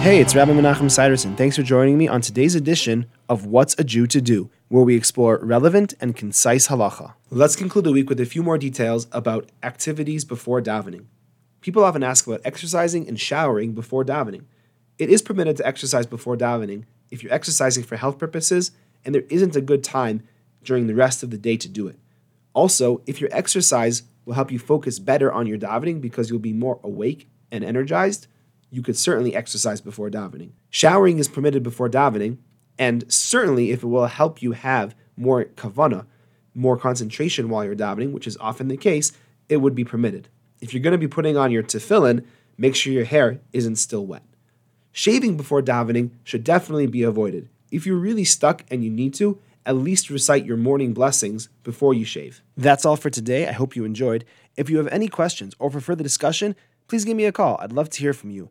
Hey, it's Rabbi Menachem Siderson. Thanks for joining me on today's edition of What's a Jew to Do, where we explore relevant and concise halacha. Let's conclude the week with a few more details about activities before davening. People often ask about exercising and showering before davening. It is permitted to exercise before davening if you're exercising for health purposes and there isn't a good time during the rest of the day to do it. Also, if your exercise will help you focus better on your davening because you'll be more awake and energized, you could certainly exercise before davening. Showering is permitted before davening, and certainly if it will help you have more kavana, more concentration while you're davening, which is often the case, it would be permitted. If you're going to be putting on your tefillin, make sure your hair isn't still wet. Shaving before davening should definitely be avoided. If you're really stuck and you need to, at least recite your morning blessings before you shave. That's all for today. I hope you enjoyed. If you have any questions or for further discussion, please give me a call. I'd love to hear from you.